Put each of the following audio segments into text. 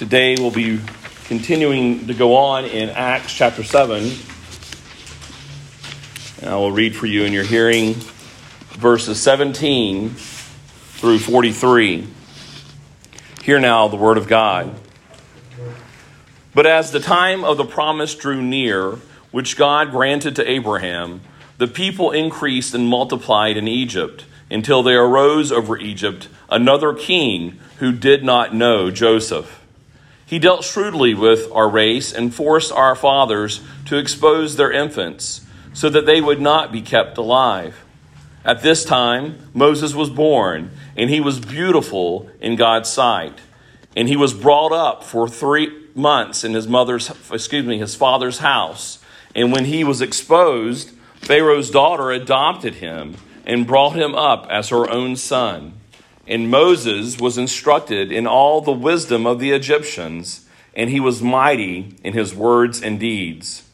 Today we'll be continuing to go on in Acts chapter 7. And I will read for you in your hearing verses 17 through 43. Hear now the word of God. But as the time of the promise drew near, which God granted to Abraham, the people increased and multiplied in Egypt until there arose over Egypt another king who did not know Joseph. He dealt shrewdly with our race and forced our fathers to expose their infants so that they would not be kept alive. At this time, Moses was born, and he was beautiful in God's sight. And he was brought up for three months in his mother's, excuse me, his father's house. And when he was exposed, Pharaoh's daughter adopted him and brought him up as her own son. And Moses was instructed in all the wisdom of the Egyptians, and he was mighty in his words and deeds.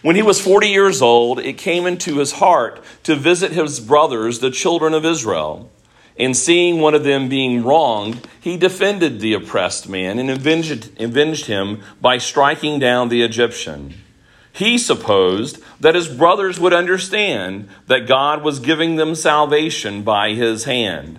When he was 40 years old, it came into his heart to visit his brothers, the children of Israel. And seeing one of them being wronged, he defended the oppressed man and avenged, avenged him by striking down the Egyptian. He supposed that his brothers would understand that God was giving them salvation by his hand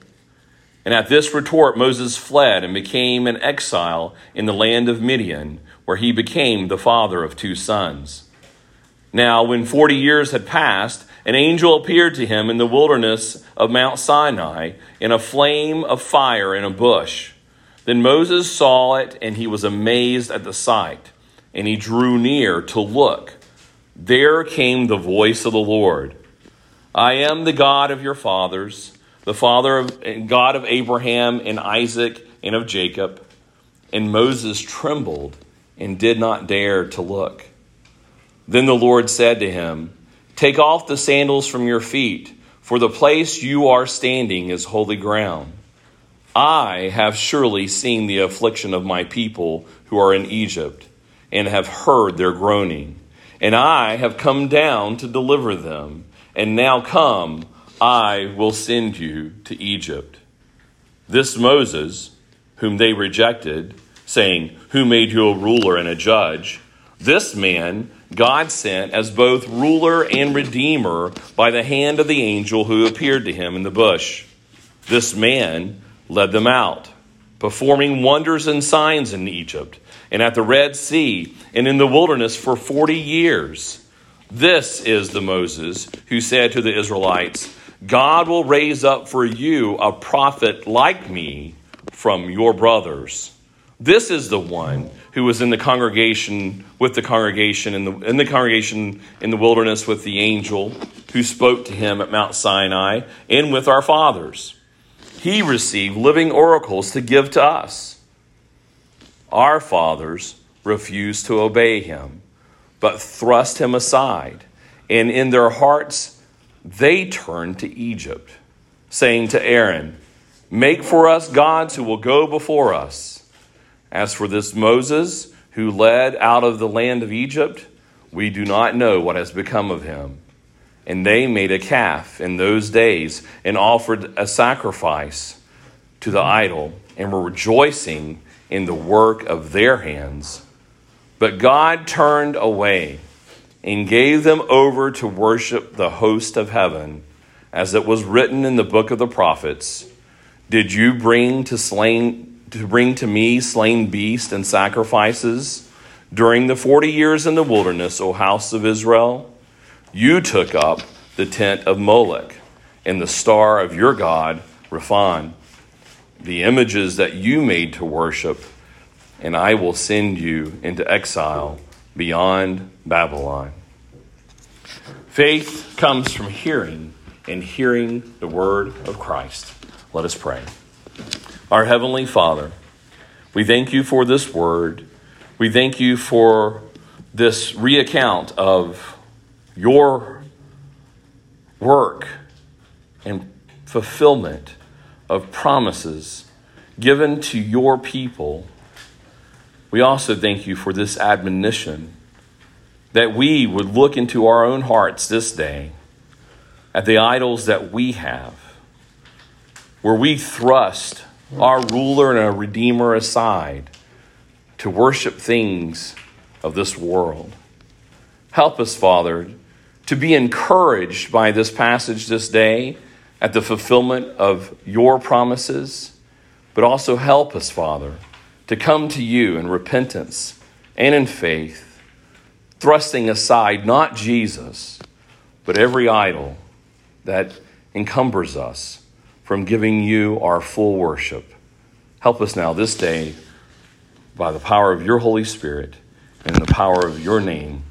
And at this retort, Moses fled and became an exile in the land of Midian, where he became the father of two sons. Now, when forty years had passed, an angel appeared to him in the wilderness of Mount Sinai in a flame of fire in a bush. Then Moses saw it, and he was amazed at the sight, and he drew near to look. There came the voice of the Lord I am the God of your fathers the Father of God of Abraham and Isaac and of Jacob. And Moses trembled and did not dare to look. Then the Lord said to him, Take off the sandals from your feet, for the place you are standing is holy ground. I have surely seen the affliction of my people who are in Egypt, and have heard their groaning. And I have come down to deliver them. And now come, I will send you to Egypt. This Moses, whom they rejected, saying, Who made you a ruler and a judge? This man God sent as both ruler and redeemer by the hand of the angel who appeared to him in the bush. This man led them out, performing wonders and signs in Egypt and at the Red Sea and in the wilderness for 40 years. This is the Moses who said to the Israelites, God will raise up for you a prophet like me from your brothers. This is the one who was in the congregation with the congregation in the, in the congregation in the wilderness with the angel who spoke to him at Mount Sinai and with our fathers. He received living oracles to give to us. Our fathers refused to obey him, but thrust him aside, and in their hearts they turned to Egypt, saying to Aaron, Make for us gods who will go before us. As for this Moses, who led out of the land of Egypt, we do not know what has become of him. And they made a calf in those days and offered a sacrifice to the idol and were rejoicing in the work of their hands. But God turned away and gave them over to worship the host of heaven, as it was written in the book of the prophets. Did you bring to slain to bring to me slain beasts and sacrifices during the forty years in the wilderness, O house of Israel? You took up the tent of Moloch and the star of your god, Rephan, the images that you made to worship, and I will send you into exile beyond Babylon. Faith comes from hearing, and hearing the word of Christ. Let us pray. Our Heavenly Father, we thank you for this word. We thank you for this reaccount of your work and fulfillment of promises given to your people. We also thank you for this admonition that we would look into our own hearts this day at the idols that we have, where we thrust our ruler and our redeemer aside to worship things of this world. Help us, Father, to be encouraged by this passage this day at the fulfillment of your promises, but also help us, Father, to come to you in repentance and in faith, thrusting aside not Jesus, but every idol that encumbers us from giving you our full worship. Help us now this day by the power of your Holy Spirit and the power of your name,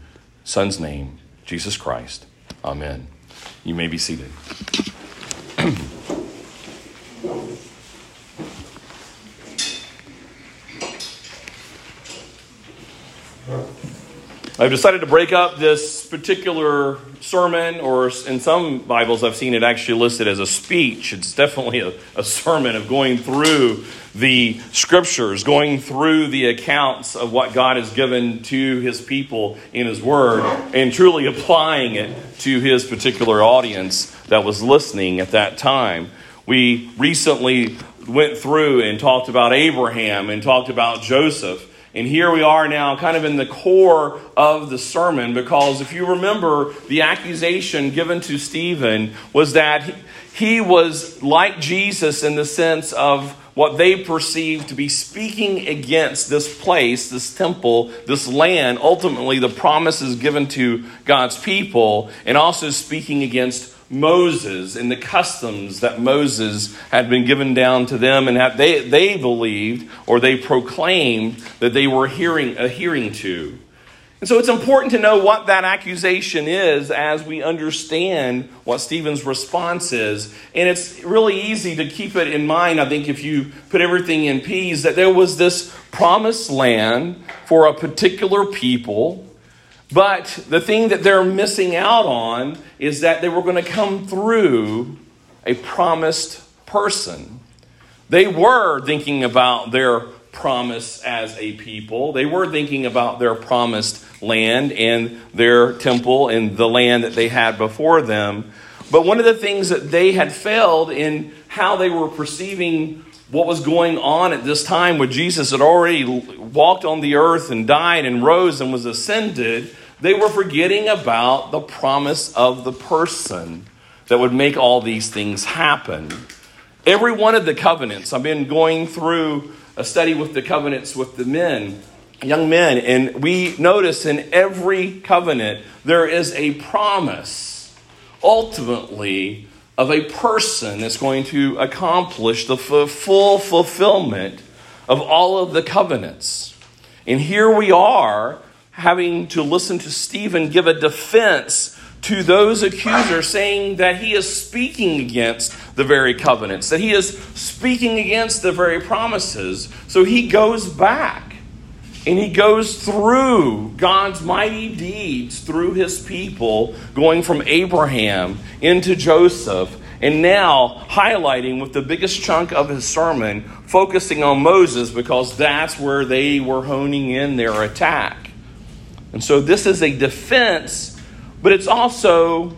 Son's name, Jesus Christ. Amen. You may be seated. I've decided to break up this particular sermon, or in some Bibles, I've seen it actually listed as a speech. It's definitely a, a, sermon of going through the scriptures, going through the accounts of what God has given to his people in his word, and truly applying it to his particular audience that was listening at that time. We recently went through and talked about Abraham and talked about Joseph. And here we are now, kind of in the core of the sermon, because if you remember, the accusation given to Stephen was that he was like Jesus in the sense of what they perceived to be speaking against this place, this temple, this land, ultimately the promises given to God's people, and also speaking against Moses and the customs that Moses had been given down to them, and that they, they believed or they proclaimed that they were hearing, adhering to. And so it's important to know what that accusation is as we understand what Stephen's response is. And it's really easy to keep it in mind, I think, if you put everything in peas, that there was this promised land for a particular people but the thing that they're missing out on is that they were going to come through a promised person. They were thinking about their promise as a people. They were thinking about their promised land and their temple and the land that they had before them. But one of the things that they had failed in how they were perceiving what was going on at this time when Jesus had already walked on the earth and died and rose and was ascended they were forgetting about the promise of the person that would make all these things happen. Every one of the covenants, I've been going through a study with the covenants with the men, young men, and we notice in every covenant there is a promise, ultimately, of a person that's going to accomplish the full fulfillment of all of the covenants. And here we are having to listen to Stephen give a defense to those accusers, saying that he is speaking against the very covenants, that he is speaking against the very promises. So he goes back and he goes through God's mighty deeds through his people, going from Abraham into Joseph, and now highlighting with the biggest chunk of his sermon, focusing on Moses because that's where they were honing in their attack. And so this is a defense, but it's also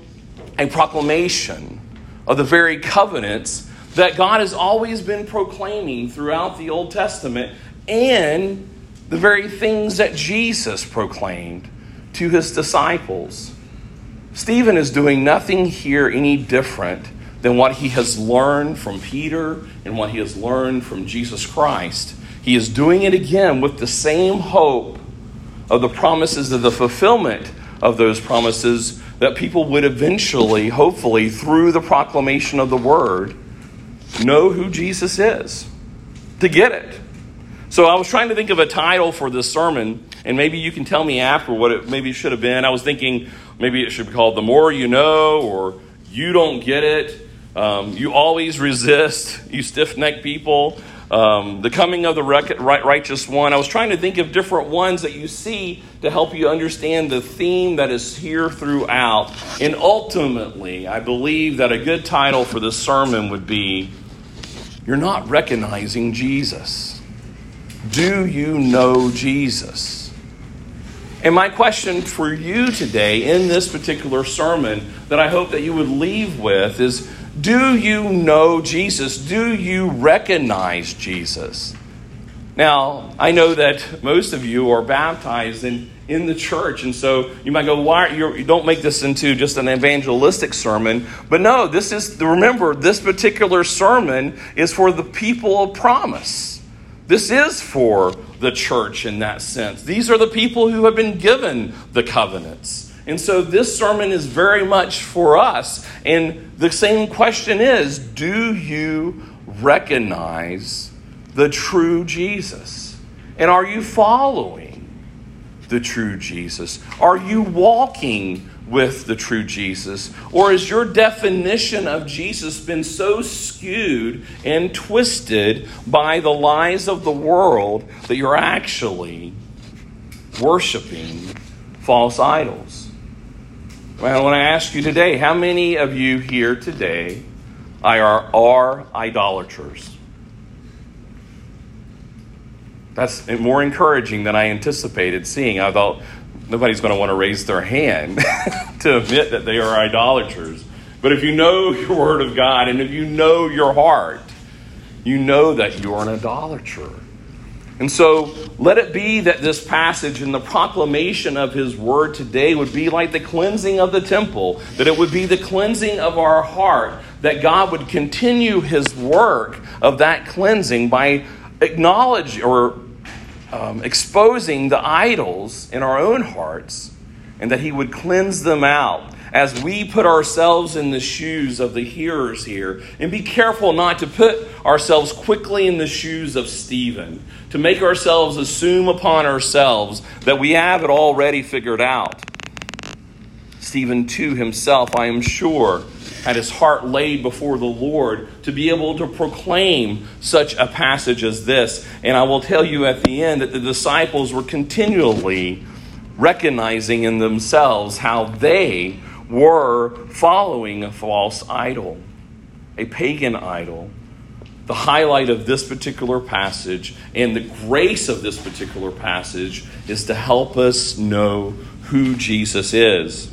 a proclamation of the very covenants that God has always been proclaiming throughout the Old Testament and the very things that Jesus proclaimed to his disciples. Stephen is doing nothing here any different than what he has learned from Peter and what he has learned from Jesus Christ. He is doing it again with the same hope of the promises of the fulfillment of those promises that people would eventually, hopefully, through the proclamation of the word, know who Jesus is to get it. So I was trying to think of a title for this sermon, and maybe you can tell me after what it maybe should have been. I was thinking maybe it should be called The More You Know, or You Don't Get It. Um, you always resist, you stiff necked people. Um, the coming of the righteous one. I was trying to think of different ones that you see to help you understand the theme that is here throughout. And ultimately, I believe that a good title for this sermon would be You're Not Recognizing Jesus. Do you know Jesus? And my question for you today in this particular sermon that I hope that you would leave with is do you know Jesus? Do you recognize Jesus? Now, I know that most of you are baptized in, in the church, and so you might go, "Why you don't make this into just an evangelistic sermon?" But no, this is remember this particular sermon is for the people of promise. This is for the church in that sense. These are the people who have been given the covenants. And so this sermon is very much for us. And the same question is do you recognize the true Jesus? And are you following the true Jesus? Are you walking with the true Jesus? Or has your definition of Jesus been so skewed and twisted by the lies of the world that you're actually worshiping false idols? Well, I ask you today, how many of you here today are, are idolaters? That's more encouraging than I anticipated seeing. I thought nobody's going to want to raise their hand to admit that they are idolaters. But if you know your Word of God and if you know your heart, you know that you are an idolater. And so let it be that this passage and the proclamation of his word today would be like the cleansing of the temple, that it would be the cleansing of our heart, that God would continue his work of that cleansing by acknowledging or um, exposing the idols in our own hearts, and that he would cleanse them out as we put ourselves in the shoes of the hearers here. And be careful not to put ourselves quickly in the shoes of Stephen, to make ourselves assume upon ourselves that we have it already figured out. Stephen, too, himself, I am sure, had his heart laid before the Lord to be able to proclaim such a passage as this. And I will tell you at the end that the disciples were continually recognizing in themselves how they were following a false idol, a pagan idol. The highlight of this particular passage and the grace of this particular passage is to help us know who Jesus is.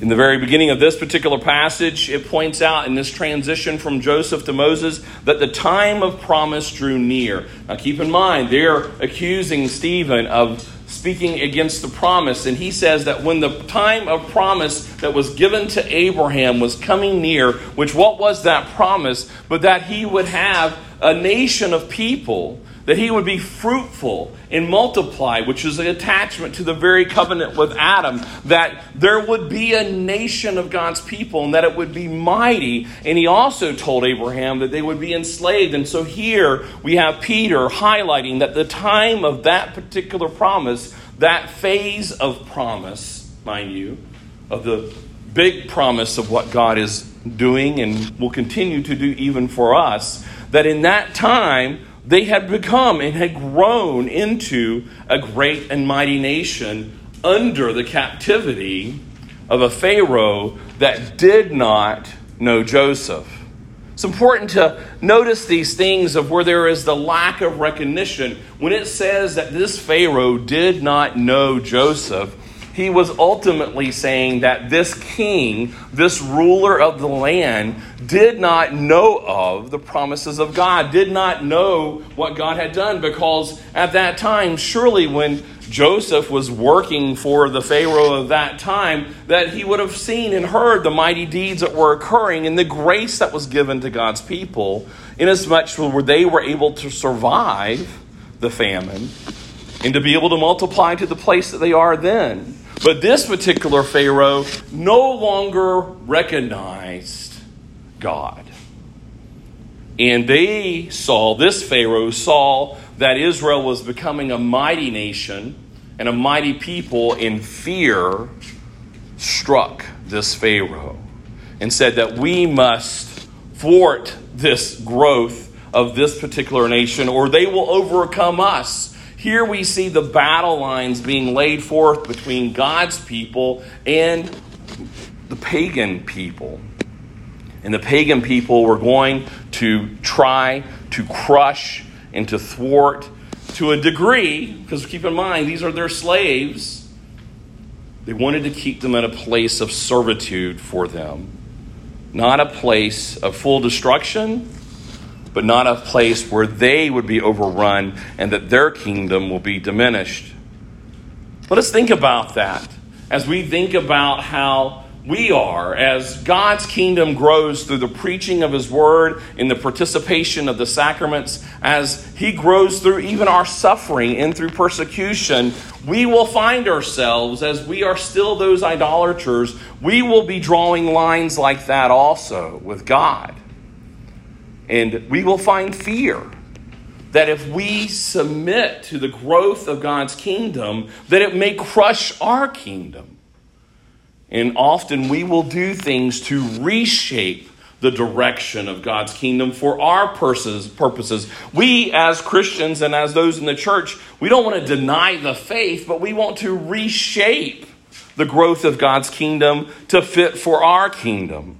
In the very beginning of this particular passage, it points out in this transition from Joseph to Moses that the time of promise drew near. Now, keep in mind, they're accusing Stephen of speaking against the promise. And he says that when the time of promise that was given to Abraham was coming near, which what was that promise? But that he would have a nation of people that he would be fruitful and multiply, which is an attachment to the very covenant with Adam, that there would be a nation of God's people and that it would be mighty. And he also told Abraham that they would be enslaved. And so here we have Peter highlighting that the time of that particular promise, that phase of promise, mind you, of the big promise of what God is doing and will continue to do even for us, that in that time, they had become and had grown into a great and mighty nation under the captivity of a Pharaoh that did not know Joseph. It's important to notice these things of where there is the lack of recognition. When it says that this Pharaoh did not know Joseph, he was ultimately saying that this king, this ruler of the land, did not know of the promises of God, did not know what God had done, because at that time, surely when Joseph was working for the Pharaoh of that time, that he would have seen and heard the mighty deeds that were occurring and the grace that was given to God's people, inasmuch where they were able to survive the famine and to be able to multiply to the place that they are then. But this particular Pharaoh no longer recognized God. And they saw, this Pharaoh saw that Israel was becoming a mighty nation and a mighty people, and fear struck this Pharaoh and said that we must thwart this growth of this particular nation, or they will overcome us. Here we see the battle lines being laid forth between God's people and the pagan people. And the pagan people were going to try to crush and to thwart to a degree, because keep in mind, these are their slaves. They wanted to keep them in a place of servitude for them, not a place of full destruction, but not a place where they would be overrun and that their kingdom will be diminished. Let us think about that as we think about how we are as God's kingdom grows through the preaching of His word and the participation of the sacraments, as He grows through even our suffering and through persecution, we will find ourselves, as we are still those idolaters, we will be drawing lines like that also with God. And we will find fear that if we submit to the growth of God's kingdom, that it may crush our kingdom. And often we will do things to reshape the direction of God's kingdom for our purposes. We, as Christians and as those in the church, we don't want to deny the faith, but we want to reshape the growth of God's kingdom to fit for our kingdom.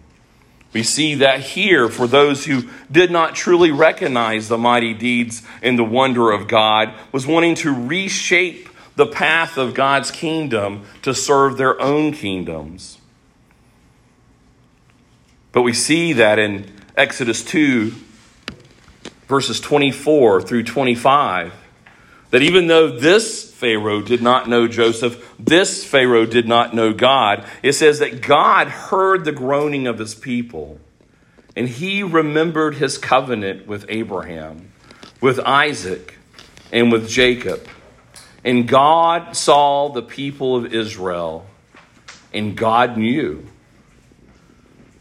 We see that here for those who did not truly recognize the mighty deeds and the wonder of God, was wanting to reshape the path of God's kingdom to serve their own kingdoms. But we see that in Exodus 2, verses 24 through 25, that even though this Pharaoh did not know Joseph, this Pharaoh did not know God, it says that God heard the groaning of his people, and he remembered his covenant with Abraham, with Isaac, and with Jacob. And God saw the people of Israel, and God knew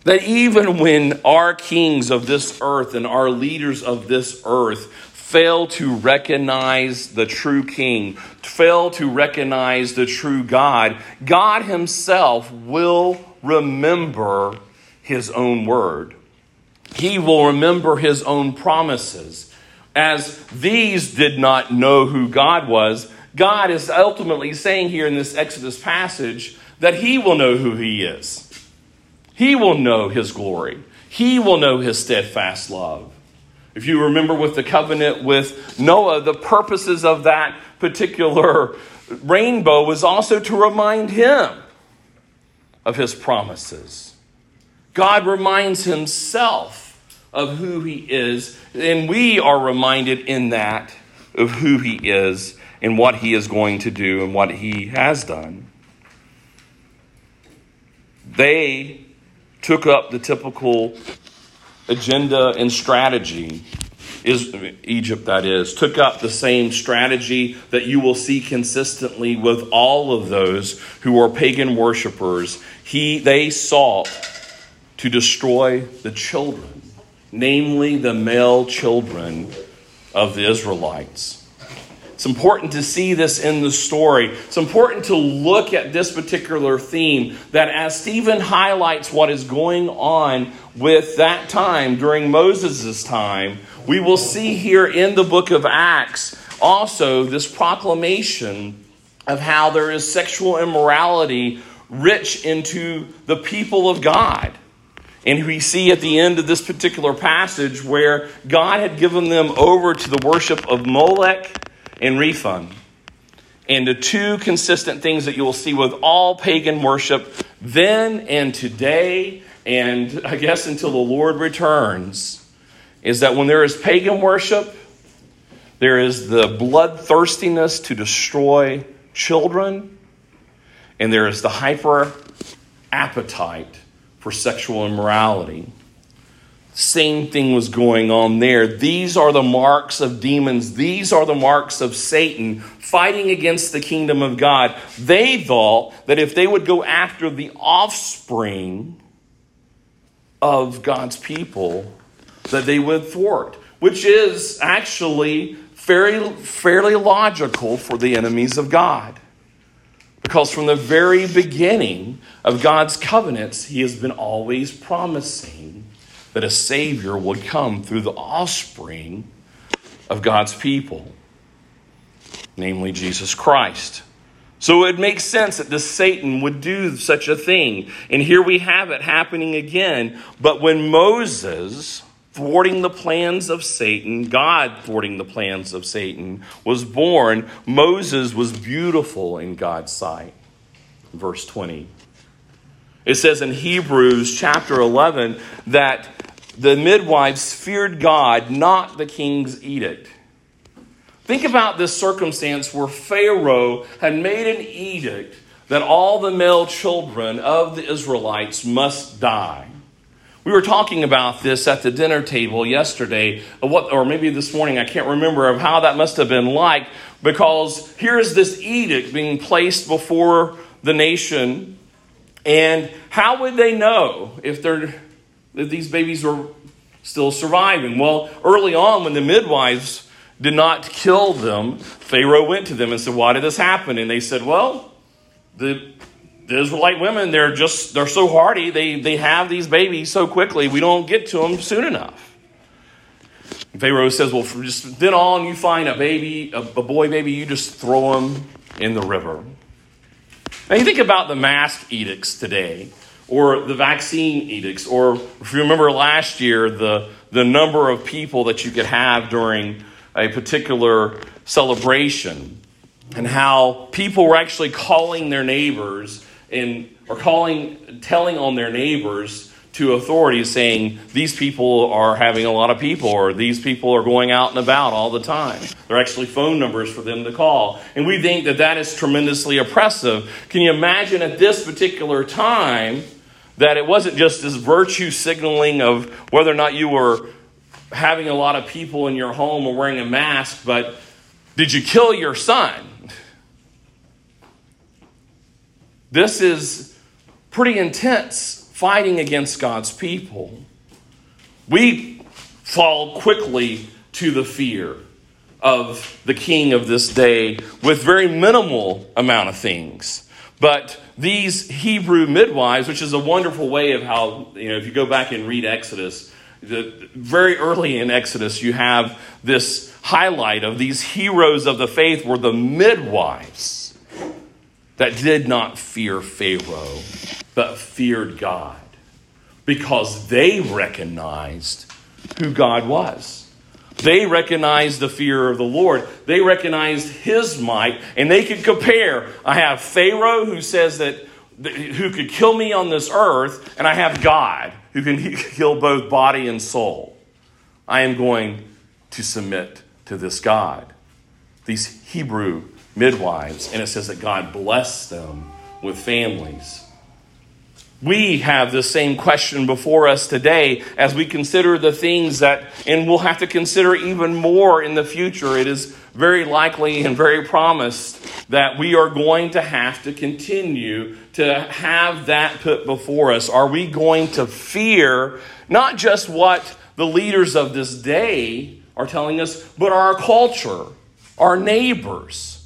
that even when our kings of this earth and our leaders of this earth fail to recognize the true king, fail to recognize the true God, God Himself will remember His own word. He will remember His own promises. As these did not know who God was, God is ultimately saying here in this Exodus passage that He will know who He is. He will know His glory. He will know His steadfast love. If you remember with the covenant with Noah, the purposes of that particular rainbow was also to remind him of his promises. God reminds himself of who he is, and we are reminded in that of who he is and what he is going to do and what he has done. They took up the typical agenda and strategy is Egypt that is took up the same strategy that you will see consistently with all of those who are pagan worshipers. He they sought to destroy the children namely the male children of the Israelites it's important to see this in the story. It's important to look at this particular theme that as Stephen highlights what is going on with that time during Moses' time, we will see here in the book of Acts also this proclamation of how there is sexual immorality rich into the people of God. And we see at the end of this particular passage where God had given them over to the worship of Molech and Rephan. And the two consistent things that you will see with all pagan worship then and today, and I guess until the Lord returns, is that when there is pagan worship, there is the bloodthirstiness to destroy children, and there is the hyper appetite for sexual immorality. Same thing was going on there. These are the marks of demons. These are the marks of Satan fighting against the kingdom of God. They thought that if they would go after the offspring of God's people, that they would thwart, which is actually fairly, fairly logical for the enemies of God. Because from the very beginning of God's covenants, He has been always promising that a Savior would come through the offspring of God's people, namely Jesus Christ. So it makes sense that this Satan would do such a thing. And here we have it happening again. But when Moses, thwarting the plans of Satan, God thwarting the plans of Satan, was born, Moses was beautiful in God's sight. Verse 20. It says in Hebrews chapter 11 that the midwives feared God, not the king's edict. Think about this circumstance where Pharaoh had made an edict that all the male children of the Israelites must die. We were talking about this at the dinner table yesterday, or maybe this morning, I can't remember, of how that must have been like, because here's this edict being placed before the nation, and how would they know if, they're, if these babies were still surviving? Well, early on, when the midwives did not kill them, Pharaoh went to them and said, Why did this happen? And they said, Well, the, the Israelite women, they're just, they're so hardy. They, they have these babies so quickly. We don't get to them soon enough. Pharaoh says, Well, from just then on, you find a baby, a, a boy baby, you just throw him in the river. Now, you think about the mask edicts today, or the vaccine edicts, or if you remember last year, the, the number of people that you could have during a particular celebration and how people were actually calling their neighbors and or calling telling on their neighbors to authorities saying these people are having a lot of people or these people are going out and about all the time. They're actually phone numbers for them to call. And we think that that is tremendously oppressive. Can you imagine at this particular time that it wasn't just this virtue signaling of whether or not you were having a lot of people in your home or wearing a mask, but did you kill your son? This is pretty intense fighting against God's people. We fall quickly to the fear of the king of this day with very minimal amount of things. But these Hebrew midwives, which is a wonderful way of how, you know, if you go back and read Exodus, the, very early in Exodus, you have this highlight of these heroes of the faith were the midwives that did not fear Pharaoh, but feared God because they recognized who God was. They recognized the fear of the Lord. They recognized his might, and they could compare. I have Pharaoh who says that who could kill me on this earth, and I have God who can kill both body and soul. I am going to submit to this God. These Hebrew midwives, and it says that God blessed them with families. We have the same question before us today as we consider the things that, and we'll have to consider even more in the future. It is very likely and very promised that we are going to have to continue to have that put before us. Are we going to fear not just what the leaders of this day are telling us, but our culture, our neighbors,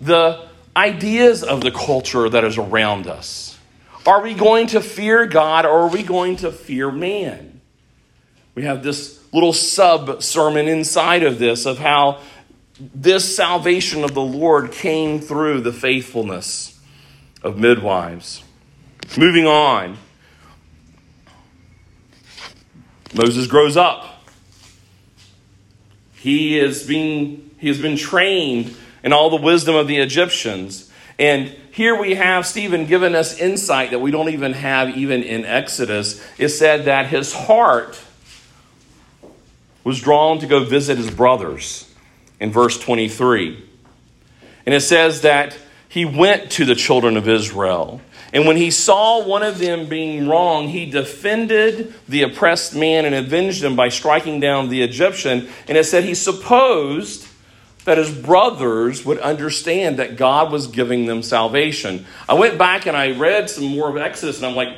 the ideas of the culture that is around us? Are we going to fear God or are we going to fear man? We have this little sub sermon inside of this of how this salvation of the Lord came through the faithfulness of midwives. Moving on, Moses grows up. He is being he has been trained in all the wisdom of the Egyptians. And here we have Stephen giving us insight that we don't even have even in Exodus. It said that his heart was drawn to go visit his brothers in verse 23. And it says that he went to the children of Israel. And when he saw one of them being wrong, he defended the oppressed man and avenged him by striking down the Egyptian. And it said he supposed that his brothers would understand that God was giving them salvation. I went back and I read some more of Exodus, and I'm like,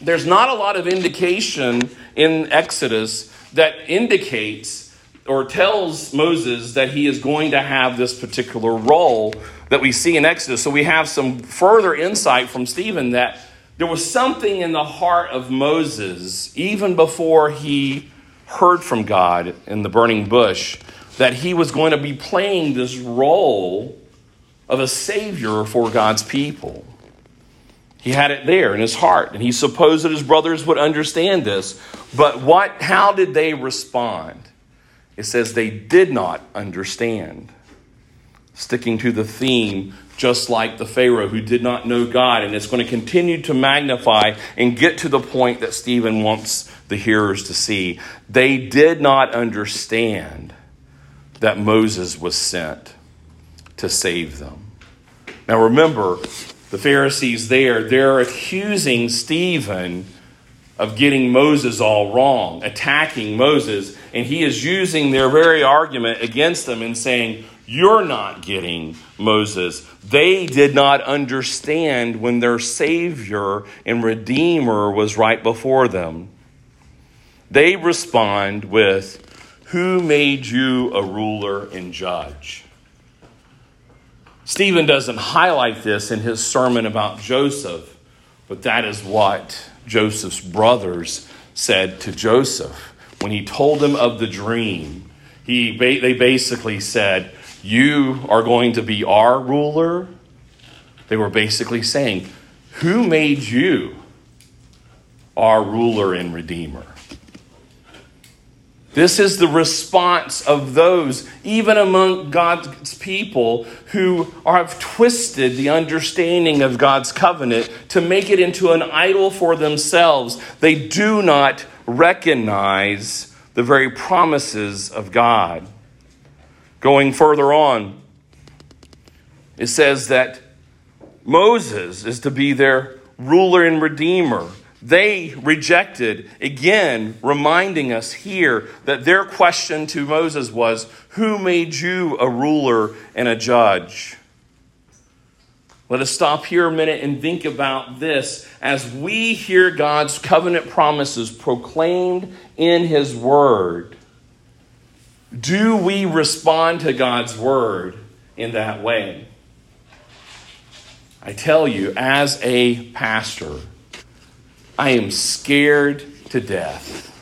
there's not a lot of indication in Exodus that indicates or tells Moses that he is going to have this particular role that we see in Exodus. So we have some further insight from Stephen that there was something in the heart of Moses, even before he heard from God in the burning bush, that he was going to be playing this role of a savior for God's people. He had it there in his heart, and he supposed that his brothers would understand this. But what how did they respond? It says they did not understand. Sticking to the theme just like the Pharaoh who did not know God. And it's going to continue to magnify and get to the point that Stephen wants the hearers to see. They did not understand that Moses was sent to save them. Now remember, the Pharisees there, they're accusing Stephen of getting Moses all wrong, attacking Moses, and he is using their very argument against them and saying, You're not getting Moses. They did not understand when their Savior and Redeemer was right before them. They respond with, Who made you a ruler and judge? Stephen doesn't highlight this in his sermon about Joseph, but that is what Joseph's brothers said to Joseph when he told them of the dream. He, they basically said, You are going to be our ruler. They were basically saying, Who made you our ruler and redeemer? This is the response of those, even among God's people, who have twisted the understanding of God's covenant to make it into an idol for themselves. They do not recognize the very promises of God. Going further on, it says that Moses is to be their ruler and redeemer. They rejected, again, reminding us here that their question to Moses was Who made you a ruler and a judge? Let us stop here a minute and think about this as we hear God's covenant promises proclaimed in His Word. Do we respond to God's Word in that way? I tell you, as a pastor, I am scared to death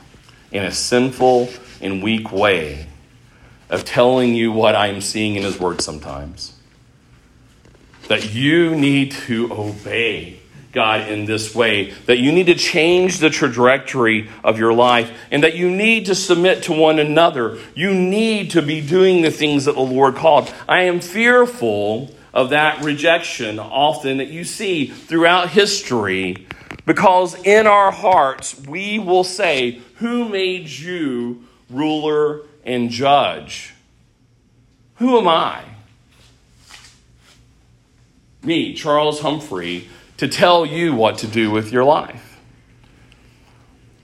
in a sinful and weak way of telling you what I am seeing in His Word sometimes. That you need to obey God in this way, that you need to change the trajectory of your life, and that you need to submit to one another. You need to be doing the things that the Lord called. I am fearful of that rejection often that you see throughout history because in our hearts, we will say, Who made you ruler and judge? Who am I? Me, Charles Humphrey, to tell you what to do with your life.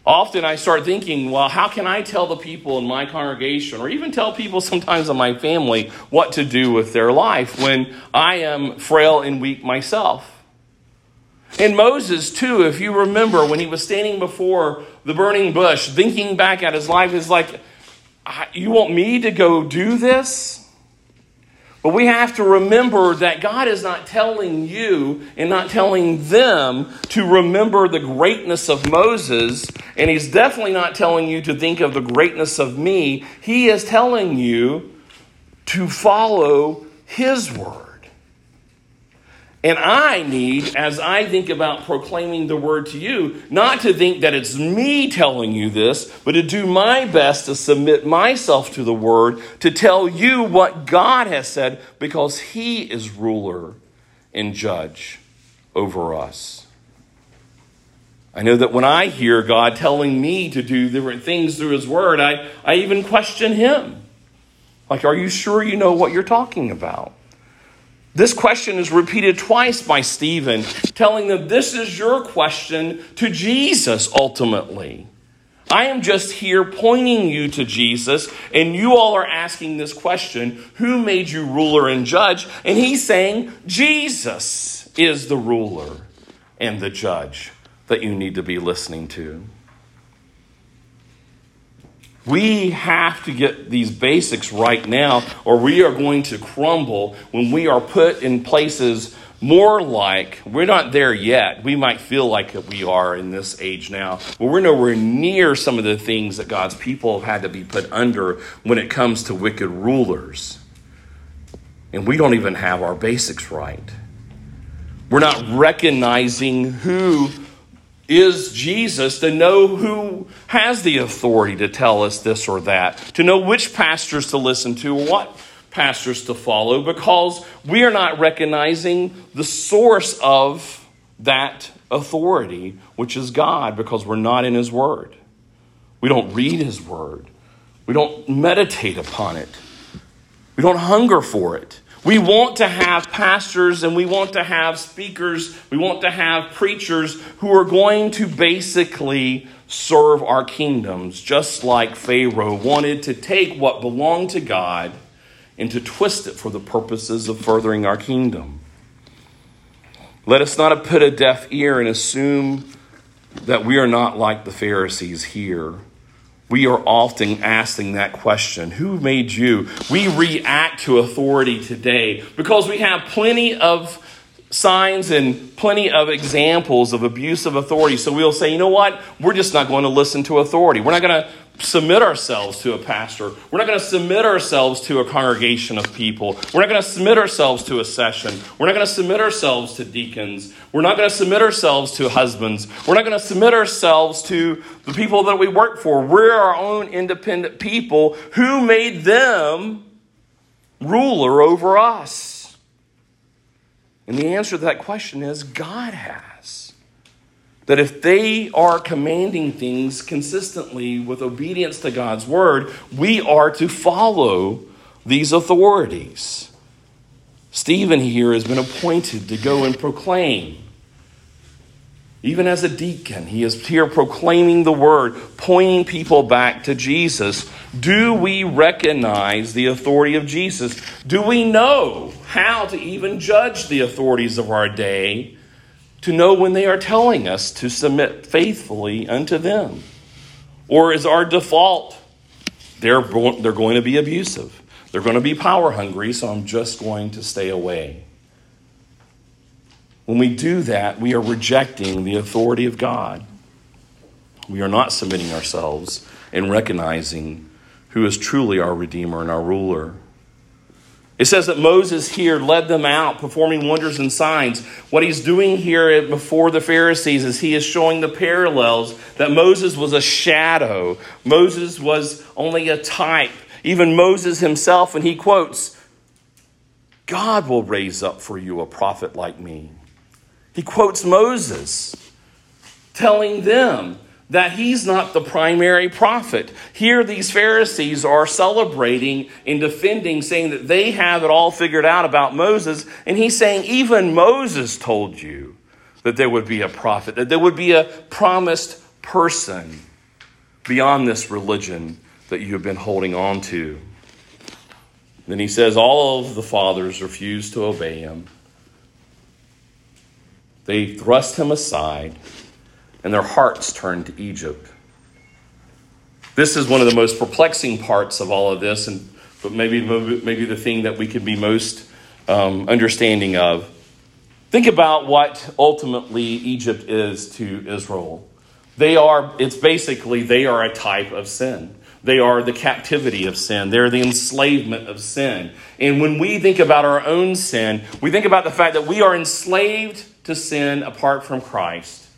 Often I start thinking, well, how can I tell the people in my congregation, or even tell people sometimes in my family, what to do with their life when I am frail and weak myself? And Moses, too, if you remember, when he was standing before the burning bush, thinking back at his life, is like, You want me to go do this? But we have to remember that God is not telling you and not telling them to remember the greatness of Moses, and He's definitely not telling you to think of the greatness of me. He is telling you to follow His word. And I need, as I think about proclaiming the word to you, not to think that it's me telling you this, but to do my best to submit myself to the word, to tell you what God has said, because He is ruler and judge over us. I know that when I hear God telling me to do different things through His word, I, I even question Him. Like, are you sure you know what you're talking about? This question is repeated twice by Stephen, telling them this is your question to Jesus ultimately. I am just here pointing you to Jesus, and you all are asking this question Who made you ruler and judge? And he's saying, Jesus is the ruler and the judge that you need to be listening to. We have to get these basics right now, or we are going to crumble when we are put in places more like, we're not there yet. We might feel like we are in this age now, but we're nowhere near some of the things that God's people have had to be put under when it comes to wicked rulers. And we don't even have our basics right. We're not recognizing who is Jesus to know who has the authority to tell us this or that, to know which pastors to listen to, what pastors to follow because we are not recognizing the source of that authority, which is God, because we're not in His Word. We don't read His Word, we don't meditate upon it, we don't hunger for it. We want to have pastors and we want to have speakers, we want to have preachers who are going to basically serve our kingdoms, just like Pharaoh wanted to take what belonged to God and to twist it for the purposes of furthering our kingdom. Let us not put a deaf ear and assume that we are not like the Pharisees here. We are often asking that question Who made you? We react to authority today because we have plenty of signs and plenty of examples of abuse of authority. So we'll say, you know what? We're just not going to listen to authority. We're not going to submit ourselves to a pastor. We're not going to submit ourselves to a congregation of people. We're not going to submit ourselves to a session. We're not going to submit ourselves to deacons. We're not going to submit ourselves to husbands. We're not going to submit ourselves to the people that we work for. We're our own independent people. Who made them ruler over us? And the answer to that question is God has that if they are commanding things consistently with obedience to God's word, we are to follow these authorities. Stephen here has been appointed to go and proclaim. Even as a deacon, he is here proclaiming the word, pointing people back to Jesus. Do we recognize the authority of Jesus? Do we know how to even judge the authorities of our day? to know when they are telling us to submit faithfully unto them? Or is our default they're, they're going to be abusive? They're going to be power hungry, so I'm just going to stay away. When we do that, we are rejecting the authority of God. We are not submitting ourselves and recognizing who is truly our Redeemer and our ruler. It says that Moses here led them out, performing wonders and signs. What he's doing here before the Pharisees is he is showing the parallels that Moses was a shadow. Moses was only a type. Even Moses himself, when he quotes, God will raise up for you a prophet like me. He quotes Moses, telling them that he's not the primary prophet. Here, these Pharisees are celebrating and defending, saying that they have it all figured out about Moses. And he's saying, even Moses told you that there would be a prophet, that there would be a promised person beyond this religion that you have been holding on to. Then he says, All of the fathers refused to obey him. They thrust him aside and their hearts turned to Egypt. This is one of the most perplexing parts of all of this, and but maybe maybe the thing that we could be most um, understanding of. Think about what ultimately Egypt is to Israel. They are, it's basically, they are a type of sin. They are the captivity of sin. They're the enslavement of sin. And when we think about our own sin, we think about the fact that we are enslaved to sin apart from Christ.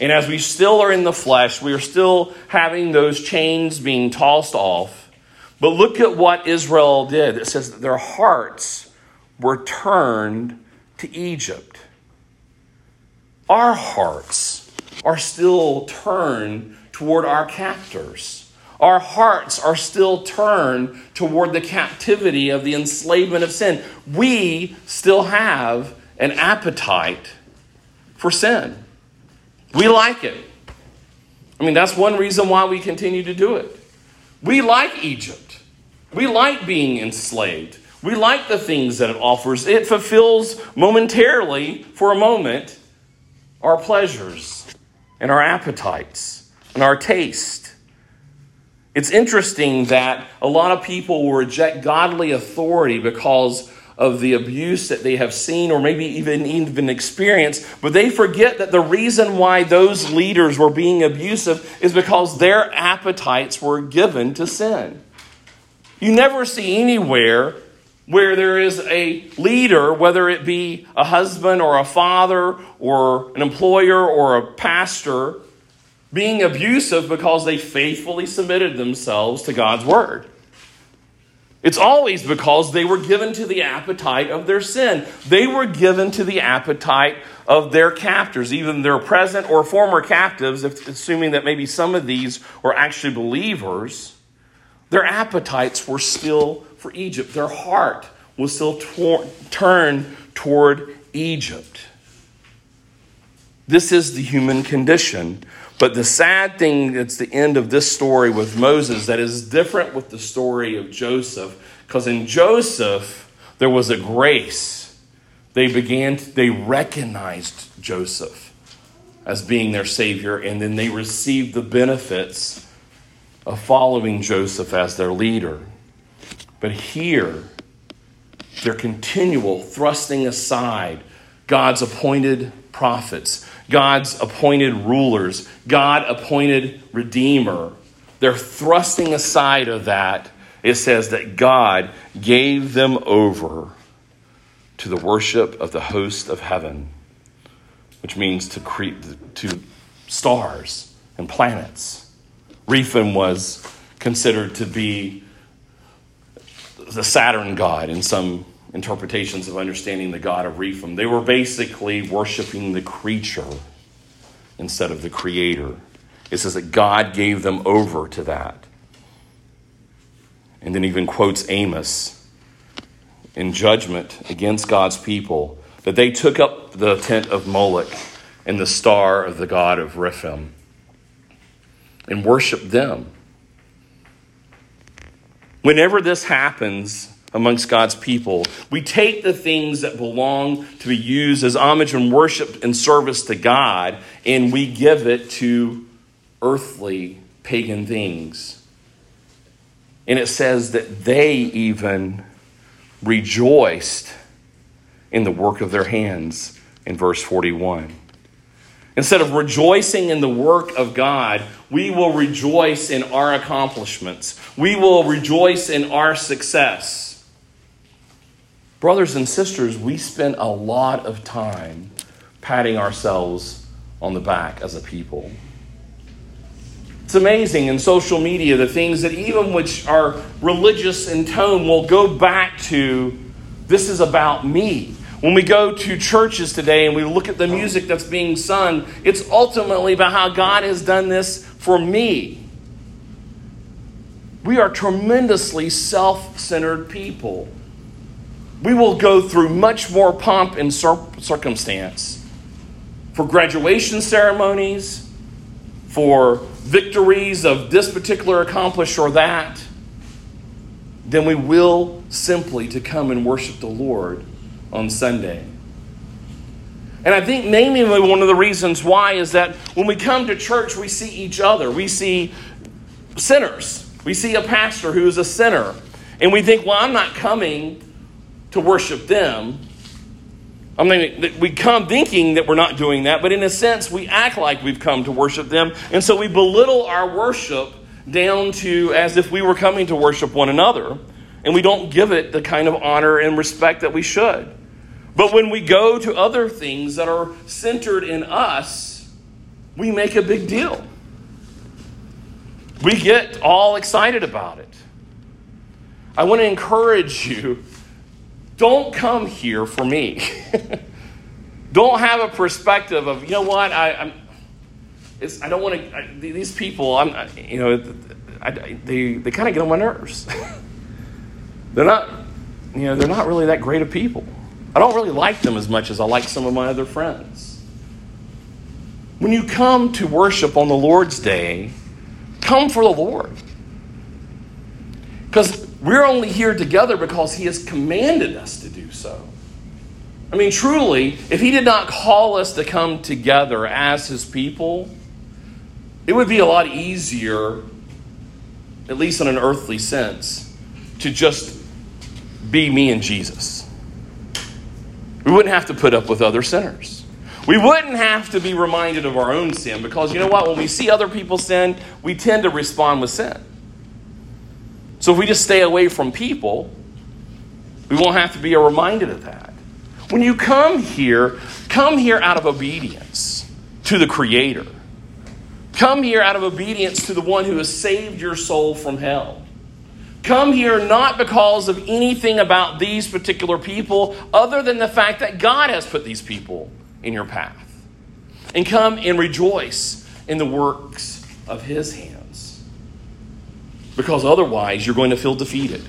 And as we still are in the flesh, we are still having those chains being tossed off. But look at what Israel did. It says that their hearts were turned to Egypt. Our hearts are still turned toward our captors. Our hearts are still turned toward the captivity of the enslavement of sin. We still have an appetite for sin. We like it. I mean, that's one reason why we continue to do it. We like Egypt. We like being enslaved. We like the things that it offers. It fulfills momentarily, for a moment, our pleasures and our appetites and our taste. It's interesting that a lot of people will reject godly authority because of the abuse that they have seen or maybe even even experienced, but they forget that the reason why those leaders were being abusive is because their appetites were given to sin. You never see anywhere where there is a leader, whether it be a husband or a father or an employer or a pastor, being abusive because they faithfully submitted themselves to God's word. It's always because they were given to the appetite of their sin. They were given to the appetite of their captors, even their present or former captives, assuming that maybe some of these were actually believers. Their appetites were still for Egypt. Their heart was still tor- turned toward Egypt. This is the human condition. But the sad thing that's the end of this story with Moses that is different with the story of Joseph, because in Joseph, there was a grace. They began, to, they recognized Joseph as being their Savior, and then they received the benefits of following Joseph as their leader. But here, their continual thrusting aside God's appointed prophets, God's appointed rulers, God appointed redeemer. They're thrusting aside of that. It says that God gave them over to the worship of the host of heaven, which means to create to stars and planets. Rephan was considered to be the Saturn god in some interpretations of understanding the god of Rephan. They were basically worshiping the creature instead of the creator. It says that God gave them over to that. And then even quotes Amos in judgment against God's people that they took up the tent of Moloch and the star of the god of Rephan and worshiped them. Whenever this happens amongst God's people, we take the things that belong to be used as homage and worship and service to God, and we give it to earthly pagan things. And it says that they even rejoiced in the work of their hands in verse 41. Instead of rejoicing in the work of God, we will rejoice in our accomplishments. We will rejoice in our success. Brothers and sisters, we spend a lot of time patting ourselves on the back as a people. It's amazing in social media the things that, even which are religious in tone, will go back to this is about me. When we go to churches today and we look at the music that's being sung, it's ultimately about how God has done this for me. We are tremendously self centered people. We will go through much more pomp and circumstance for graduation ceremonies, for victories of this particular accomplish or that, than we will simply to come and worship the Lord on Sunday. And I think maybe one of the reasons why is that when we come to church, we see each other. We see sinners. We see a pastor who is a sinner. And we think, well, I'm not coming to worship them. I mean, we come thinking that we're not doing that, but in a sense, we act like we've come to worship them. And so we belittle our worship down to as if we were coming to worship one another. And we don't give it the kind of honor and respect that we should. But when we go to other things that are centered in us, we make a big deal. We get all excited about it. I want to encourage you don't come here for me. don't have a perspective of, you know what, I, I'm, I don't want to, these people, I'm, you know, I, they, they kind of get on my nerves. they're not, you know, they're not really that great of people. I don't really like them as much as I like some of my other friends. When you come to worship on the Lord's Day, come for the Lord. Because we're only here together because He has commanded us to do so. I mean, truly, if He did not call us to come together as His people, it would be a lot easier, at least in an earthly sense, to just be me and Jesus. We wouldn't have to put up with other sinners. We wouldn't have to be reminded of our own sin because you know what? When we see other people sin, we tend to respond with sin. So if we just stay away from people, we won't have to be reminded of that. When you come here, come here out of obedience to the Creator. Come here out of obedience to the one who has saved your soul from hell. Come here not because of anything about these particular people, other than the fact that God has put these people in your path. And come and rejoice in the works of His hands. Because otherwise, you're going to feel defeated.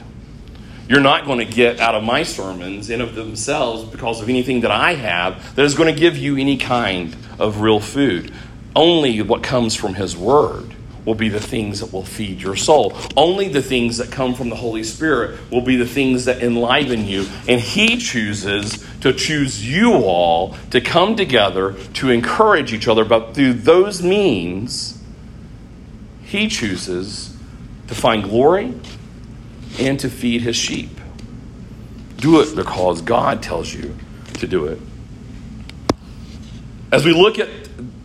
You're not going to get out of my sermons in of themselves because of anything that I have that is going to give you any kind of real food. Only what comes from His Word will be the things that will feed your soul. Only the things that come from the Holy Spirit will be the things that enliven you. And He chooses to choose you all to come together to encourage each other. But through those means, He chooses to find glory and to feed his sheep. Do it because God tells you to do it. As we look at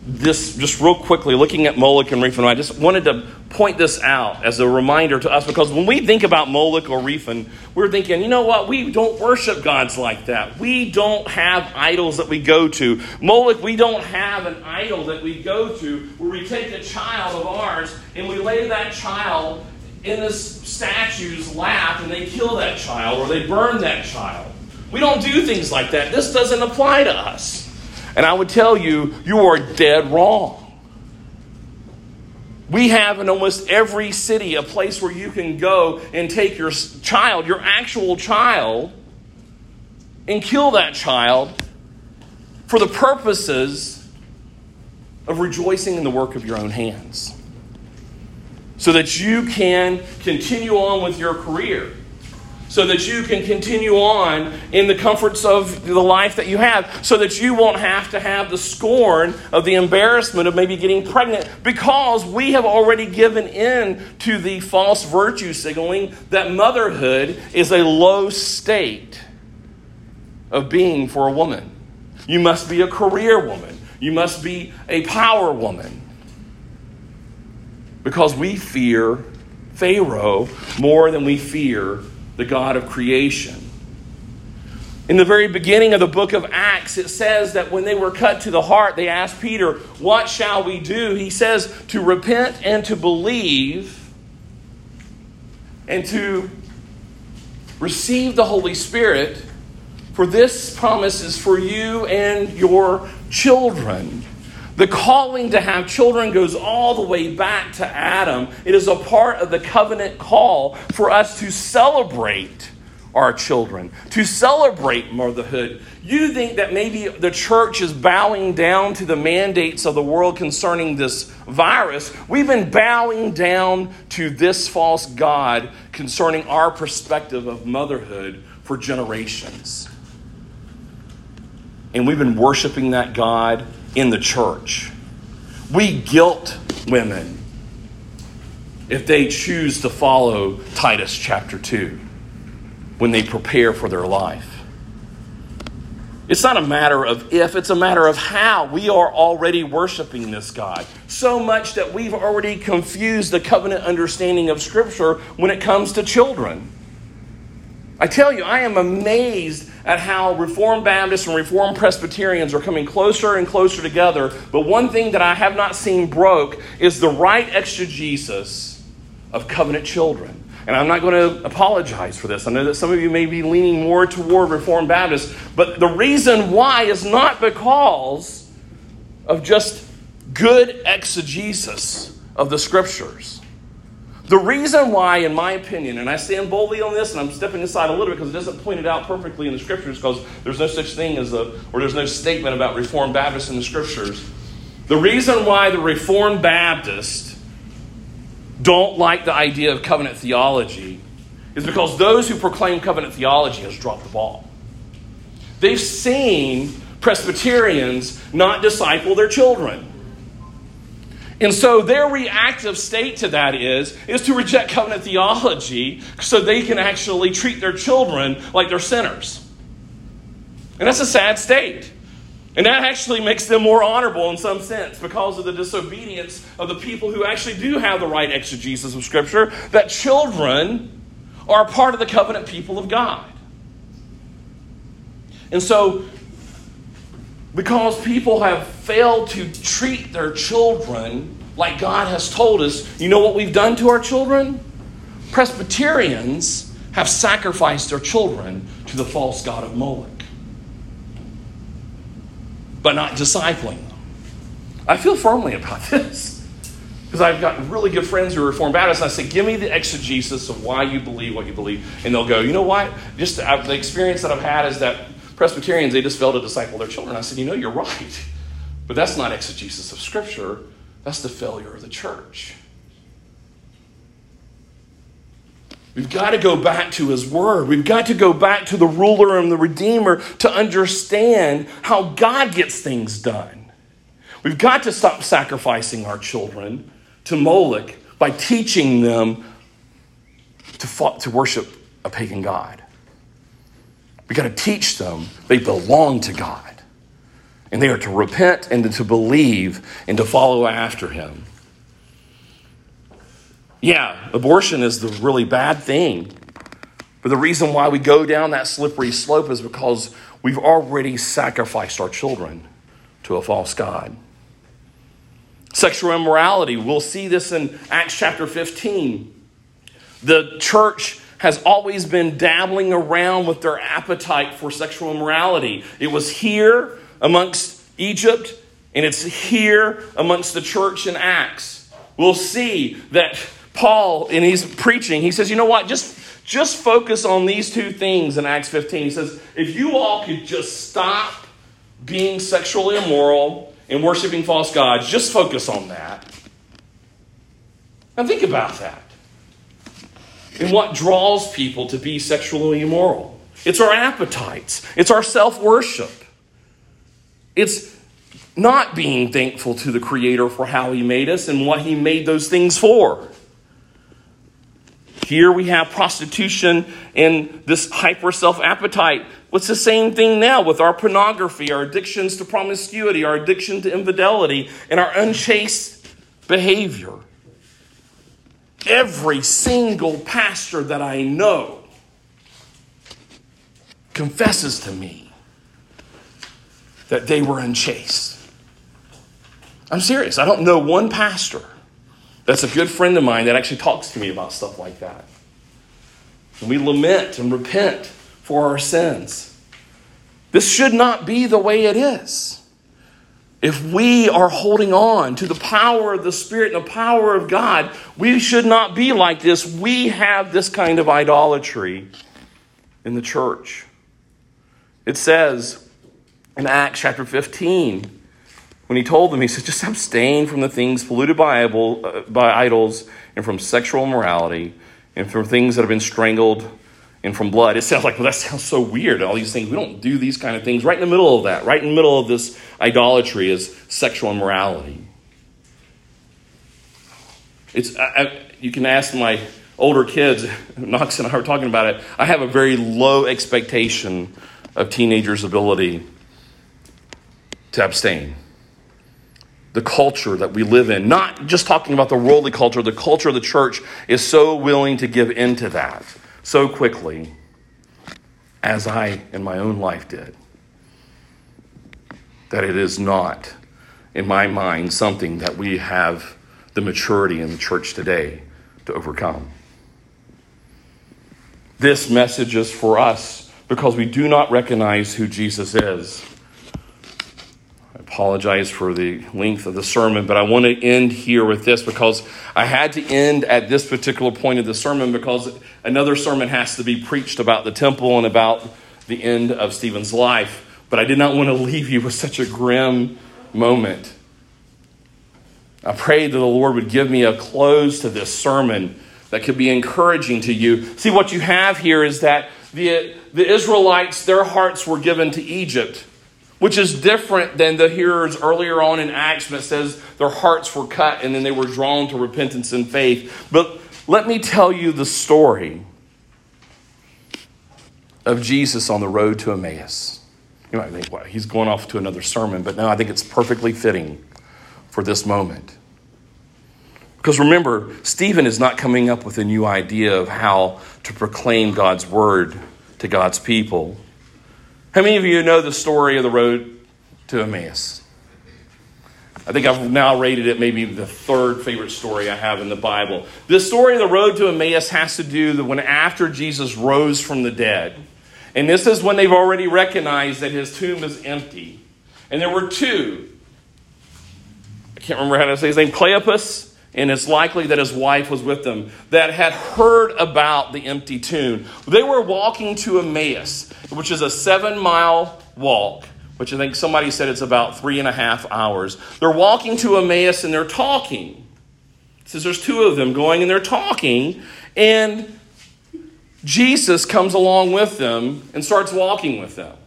this, just real quickly, looking at Moloch and Rephan, I just wanted to point this out as a reminder to us because when we think about Moloch or Rephan, we're thinking, you know what? We don't worship gods like that. We don't have idols that we go to. Moloch, we don't have an idol that we go to where we take a child of ours and we lay that child in this statue's lap and they kill that child or they burn that child. We don't do things like that. This doesn't apply to us. And I would tell you, you are dead wrong. We have in almost every city a place where you can go and take your child, your actual child, and kill that child for the purposes of rejoicing in the work of your own hands so that you can continue on with your career, so that you can continue on in the comforts of the life that you have, so that you won't have to have the scorn of the embarrassment of maybe getting pregnant, because we have already given in to the false virtue signaling that motherhood is a low state of being for a woman. You must be a career woman. You must be a power woman because we fear Pharaoh more than we fear the God of creation. In the very beginning of the book of Acts, it says that when they were cut to the heart, they asked Peter, What shall we do? He says, To repent and to believe and to receive the Holy Spirit, for this promise is for you and your children. The calling to have children goes all the way back to Adam. It is a part of the covenant call for us to celebrate our children, to celebrate motherhood. You think that maybe the church is bowing down to the mandates of the world concerning this virus. We've been bowing down to this false God concerning our perspective of motherhood for generations. And we've been worshiping that God in the church. We guilt women if they choose to follow Titus chapter 2 when they prepare for their life. It's not a matter of if, it's a matter of how. We are already worshiping this God. So much that we've already confused the covenant understanding of Scripture when it comes to children. I tell you, I am amazed at how Reformed Baptists and Reformed Presbyterians are coming closer and closer together. But one thing that I have not seen broke is the right exegesis of covenant children. And I'm not going to apologize for this. I know that some of you may be leaning more toward Reformed Baptists, but the reason why is not because of just good exegesis of the scriptures. The reason why, in my opinion, and I stand boldly on this, and I'm stepping aside a little bit because it doesn't point it out perfectly in the scriptures, because there's no such thing as a, or there's no statement about Reformed Baptists in the scriptures. The reason why the Reformed Baptists don't like the idea of covenant theology is because those who proclaim covenant theology has dropped the ball. They've seen Presbyterians not disciple their children. And so their reactive state to that is, is to reject covenant theology so they can actually treat their children like they're sinners. And that's a sad state. And that actually makes them more honorable in some sense because of the disobedience of the people who actually do have the right exegesis of Scripture, that children are a part of the covenant people of God. And so, because people have failed to treat their children like God has told us, you know what we've done to our children? Presbyterians have sacrificed their children to the false god of Moloch but not discipling them. I feel firmly about this because I've got really good friends who are Reformed Baptists. And I say, give me the exegesis of why you believe what you believe. And they'll go, you know what? Just uh, the experience that I've had is that Presbyterians, they just fail to disciple their children. I said, you know, you're right. But that's not exegesis of Scripture. That's the failure of the church. We've got to go back to His Word. We've got to go back to the ruler and the Redeemer to understand how God gets things done. We've got to stop sacrificing our children to Moloch by teaching them to, to worship a pagan God. We've got to teach them they belong to God. And they are to repent and to believe and to follow after Him. Yeah, abortion is the really bad thing. But the reason why we go down that slippery slope is because we've already sacrificed our children to a false God. Sexual immorality, we'll see this in Acts chapter 15. The church has always been dabbling around with their appetite for sexual immorality. It was here amongst Egypt, and it's here amongst the church in Acts. We'll see that Paul, in his preaching, he says, you know what? Just, just focus on these two things in Acts 15. He says, if you all could just stop being sexually immoral and worshiping false gods, just focus on that. And think about that. And what draws people to be sexually immoral? It's our appetites, it's our self worship. It's not being thankful to the Creator for how He made us and what He made those things for. Here we have prostitution and this hyper self appetite. What's the same thing now with our pornography, our addictions to promiscuity, our addiction to infidelity, and our unchaste behavior? Every single pastor that I know confesses to me that they were unchaste. I'm serious. I don't know one pastor that's a good friend of mine that actually talks to me about stuff like that. And we lament and repent for our sins. This should not be the way it is. If we are holding on to the power of the Spirit and the power of God, we should not be like this. We have this kind of idolatry in the church. It says in Acts chapter 15, when he told them, he said, just abstain from the things polluted by, uh, idols and from sexual immorality and from things that have been strangled and from blood. It sounds like, well, that sounds so weird. All these things, we don't do these kind of things. Right in the middle of that, right in the middle of this idolatry is sexual immorality. It's, I, I, you can ask my older kids, Knox and I were talking about it. I have a very low expectation of teenagers' ability to abstain the culture that we live in, not just talking about the worldly culture, the culture of the church is so willing to give into that so quickly as I in my own life did. That it is not, in my mind, something that we have the maturity in the church today to overcome. This message is for us because we do not recognize who Jesus is apologize for the length of the sermon, but I want to end here with this because I had to end at this particular point of the sermon because another sermon has to be preached about the temple and about the end of Stephen's life. But I did not want to leave you with such a grim moment. I prayed that the Lord would give me a close to this sermon that could be encouraging to you. See, what you have here is that the, the Israelites, their hearts were given to Egypt which is different than the hearers earlier on in Acts that says their hearts were cut and then they were drawn to repentance and faith. But let me tell you the story of Jesus on the road to Emmaus. You might think, well, he's going off to another sermon, but no, I think it's perfectly fitting for this moment. Because remember, Stephen is not coming up with a new idea of how to proclaim God's word to God's people. How many of you know the story of the road to Emmaus? I think I've now rated it maybe the third favorite story I have in the Bible. This story of the road to Emmaus has to do with when after Jesus rose from the dead. And this is when they've already recognized that his tomb is empty. And there were two. I can't remember how to say his name, Cleopas and it's likely that his wife was with them, that had heard about the empty tomb. They were walking to Emmaus, which is a seven mile walk, which I think somebody said it's about three and a half hours. They're walking to Emmaus and they're talking. It says there's two of them going and they're talking, and Jesus comes along with them and starts walking with them.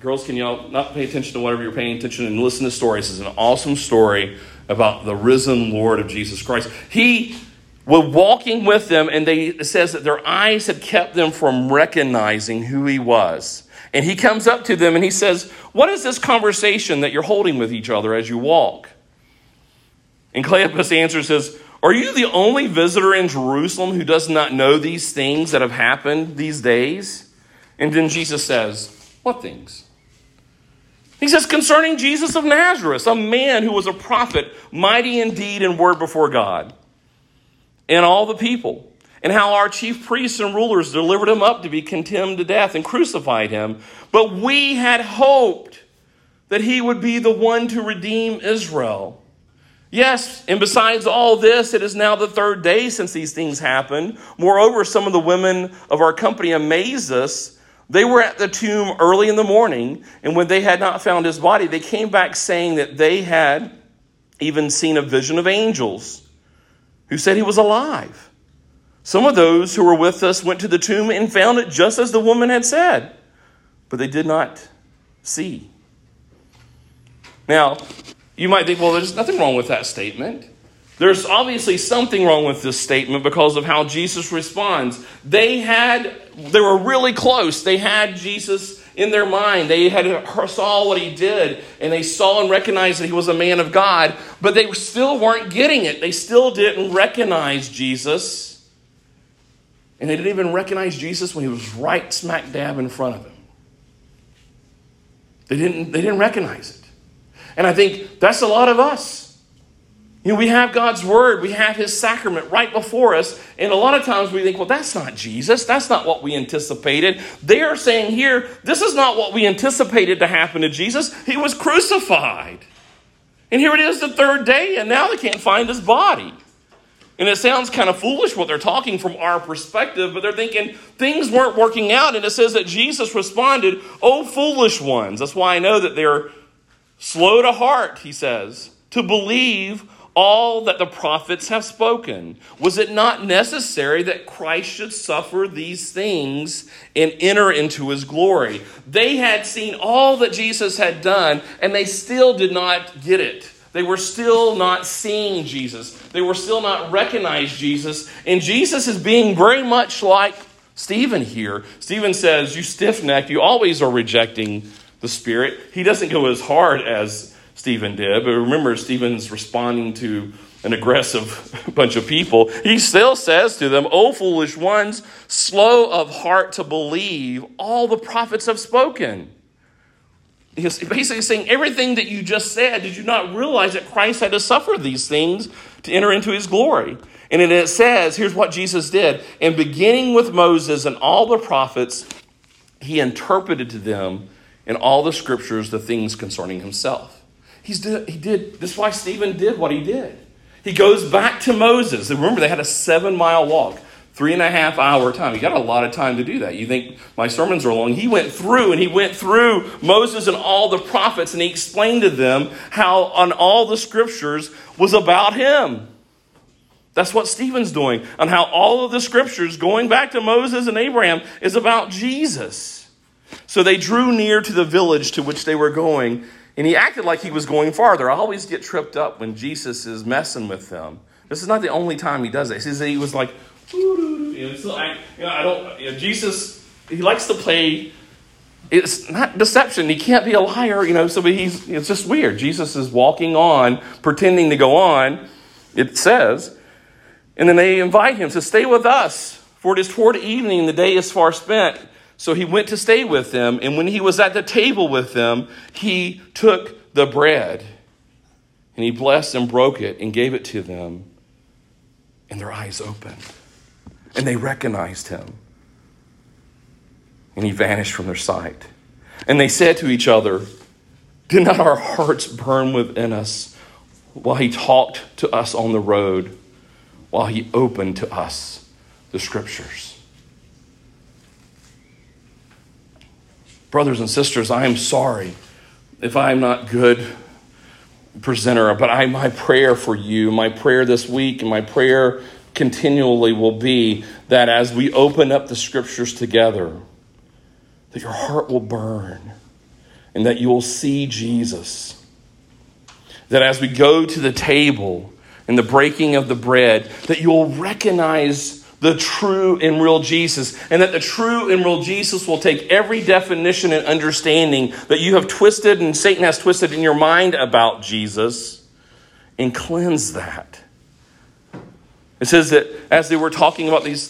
Girls, can y'all not pay attention to whatever you're paying attention and listen to stories? This is an awesome story about the risen Lord of Jesus Christ. He was walking with them, and they, it says that their eyes had kept them from recognizing who he was. And he comes up to them and he says, What is this conversation that you're holding with each other as you walk? And Cleopas answers, says, Are you the only visitor in Jerusalem who does not know these things that have happened these days? And then Jesus says, What things? He says, concerning Jesus of Nazareth, a man who was a prophet, mighty in deed and word before God and all the people, and how our chief priests and rulers delivered him up to be condemned to death and crucified him. But we had hoped that he would be the one to redeem Israel. Yes, and besides all this, it is now the third day since these things happened. Moreover, some of the women of our company amaze us they were at the tomb early in the morning, and when they had not found his body, they came back saying that they had even seen a vision of angels who said he was alive. Some of those who were with us went to the tomb and found it just as the woman had said, but they did not see. Now, you might think, well, there's nothing wrong with that statement. There's obviously something wrong with this statement because of how Jesus responds. They had, they were really close. They had Jesus in their mind. They had saw what he did, and they saw and recognized that he was a man of God, but they still weren't getting it. They still didn't recognize Jesus. And they didn't even recognize Jesus when he was right smack dab in front of them. They didn't, they didn't recognize it. And I think that's a lot of us. You know, we have God's word, we have his sacrament right before us, and a lot of times we think, well, that's not Jesus. That's not what we anticipated. They are saying here, this is not what we anticipated to happen to Jesus. He was crucified. And here it is the third day, and now they can't find his body. And it sounds kind of foolish what they're talking from our perspective, but they're thinking things weren't working out. And it says that Jesus responded, Oh, foolish ones. That's why I know that they're slow to heart, he says, to believe all that the prophets have spoken? Was it not necessary that Christ should suffer these things and enter into his glory? They had seen all that Jesus had done, and they still did not get it. They were still not seeing Jesus. They were still not recognizing Jesus. And Jesus is being very much like Stephen here. Stephen says, You stiff necked, you always are rejecting the Spirit. He doesn't go as hard as Stephen did. But remember, Stephen's responding to an aggressive bunch of people. He still says to them, O foolish ones, slow of heart to believe all the prophets have spoken. He's basically saying everything that you just said, did you not realize that Christ had to suffer these things to enter into his glory? And it says, here's what Jesus did. And beginning with Moses and all the prophets, he interpreted to them in all the scriptures the things concerning himself. He's did, he did, this is why Stephen did what he did. He goes back to Moses. And remember, they had a seven mile walk, three and a half hour time. He got a lot of time to do that. You think my sermons are long. He went through and he went through Moses and all the prophets and he explained to them how on all the scriptures was about him. That's what Stephen's doing, on how all of the scriptures, going back to Moses and Abraham, is about Jesus. So they drew near to the village to which they were going, and he acted like he was going farther. I always get tripped up when Jesus is messing with them. This is not the only time he does it. He was like, you know, I, you know, I don't, you know, Jesus, he likes to play it's not deception. He can't be a liar, you know, so he's, it's just weird. Jesus is walking on, pretending to go on, it says. And then they invite him to stay with us, for it is toward evening, the day is far spent. So he went to stay with them. And when he was at the table with them, he took the bread and he blessed and broke it and gave it to them. And their eyes opened and they recognized him and he vanished from their sight. And they said to each other, Did not our hearts burn within us while he talked to us on the road, while he opened to us the scriptures? Brothers and sisters, I am sorry if I am not good presenter, but I, my prayer for you, my prayer this week, and my prayer continually will be that as we open up the scriptures together, that your heart will burn and that you will see Jesus. That as we go to the table and the breaking of the bread, that you will recognize the true and real Jesus, and that the true and real Jesus will take every definition and understanding that you have twisted and Satan has twisted in your mind about Jesus and cleanse that. It says that as they were talking about these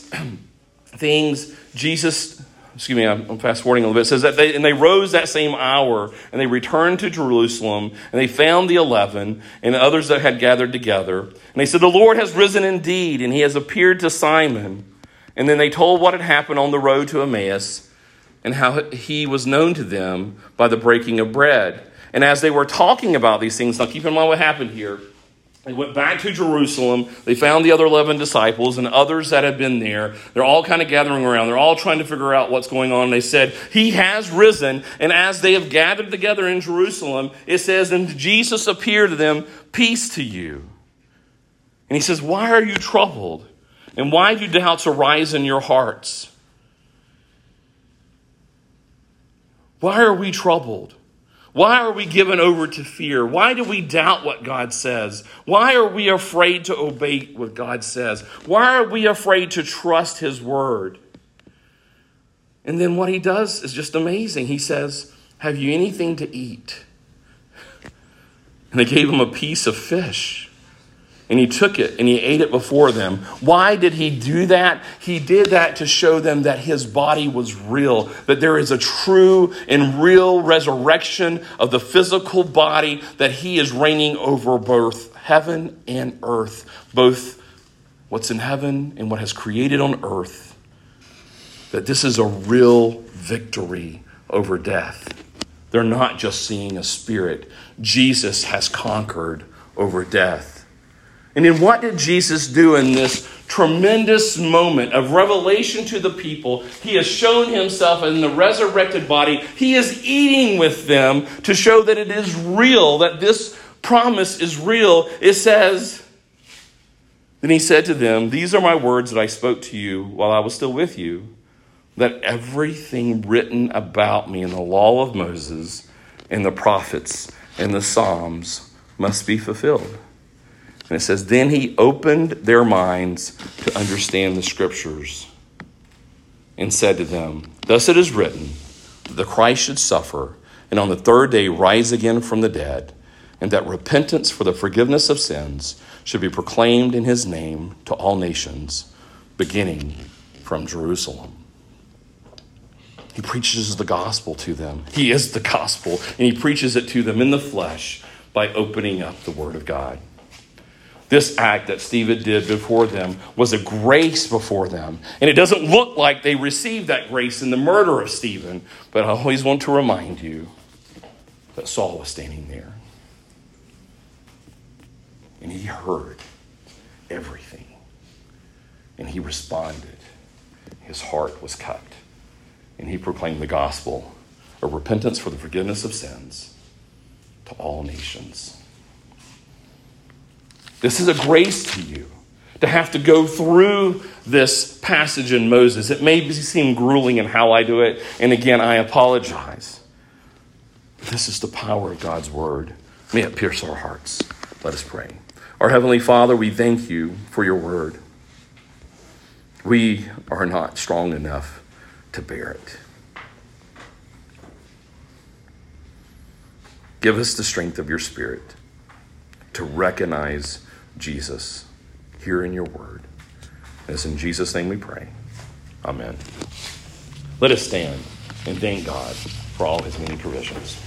things, Jesus excuse me, I'm fast forwarding a little bit. It says that they, and they rose that same hour and they returned to Jerusalem and they found the eleven and the others that had gathered together. And they said, The Lord has risen indeed and he has appeared to Simon. And then they told what had happened on the road to Emmaus and how he was known to them by the breaking of bread. And as they were talking about these things, now keep in mind what happened here. They went back to Jerusalem. They found the other 11 disciples and others that had been there. They're all kind of gathering around. They're all trying to figure out what's going on. They said, He has risen. And as they have gathered together in Jerusalem, it says, And Jesus appeared to them, Peace to you. And he says, Why are you troubled? And why do doubts arise in your hearts? Why are we troubled? Why are we given over to fear? Why do we doubt what God says? Why are we afraid to obey what God says? Why are we afraid to trust His word? And then what He does is just amazing. He says, Have you anything to eat? And they gave him a piece of fish and he took it and he ate it before them. Why did he do that? He did that to show them that his body was real, that there is a true and real resurrection of the physical body, that he is reigning over both heaven and earth, both what's in heaven and what has created on earth. That this is a real victory over death. They're not just seeing a spirit, Jesus has conquered over death. And then what did Jesus do in this tremendous moment of revelation to the people? He has shown himself in the resurrected body. He is eating with them to show that it is real, that this promise is real. It says, Then he said to them, These are my words that I spoke to you while I was still with you, that everything written about me in the law of Moses and the prophets and the Psalms must be fulfilled. And it says, Then he opened their minds to understand the scriptures and said to them, Thus it is written, that the Christ should suffer and on the third day rise again from the dead, and that repentance for the forgiveness of sins should be proclaimed in his name to all nations, beginning from Jerusalem. He preaches the gospel to them. He is the gospel, and he preaches it to them in the flesh by opening up the Word of God. This act that Stephen did before them was a grace before them. And it doesn't look like they received that grace in the murder of Stephen, but I always want to remind you that Saul was standing there. And he heard everything. And he responded. His heart was cut. And he proclaimed the gospel of repentance for the forgiveness of sins to all nations. This is a grace to you to have to go through this passage in Moses. It may seem grueling in how I do it, and again, I apologize. This is the power of God's word. May it pierce our hearts. Let us pray. Our Heavenly Father, we thank you for your word. We are not strong enough to bear it. Give us the strength of your Spirit to recognize Jesus here in your word. It's in Jesus' name we pray. Amen. Let us stand and thank God for all his many provisions.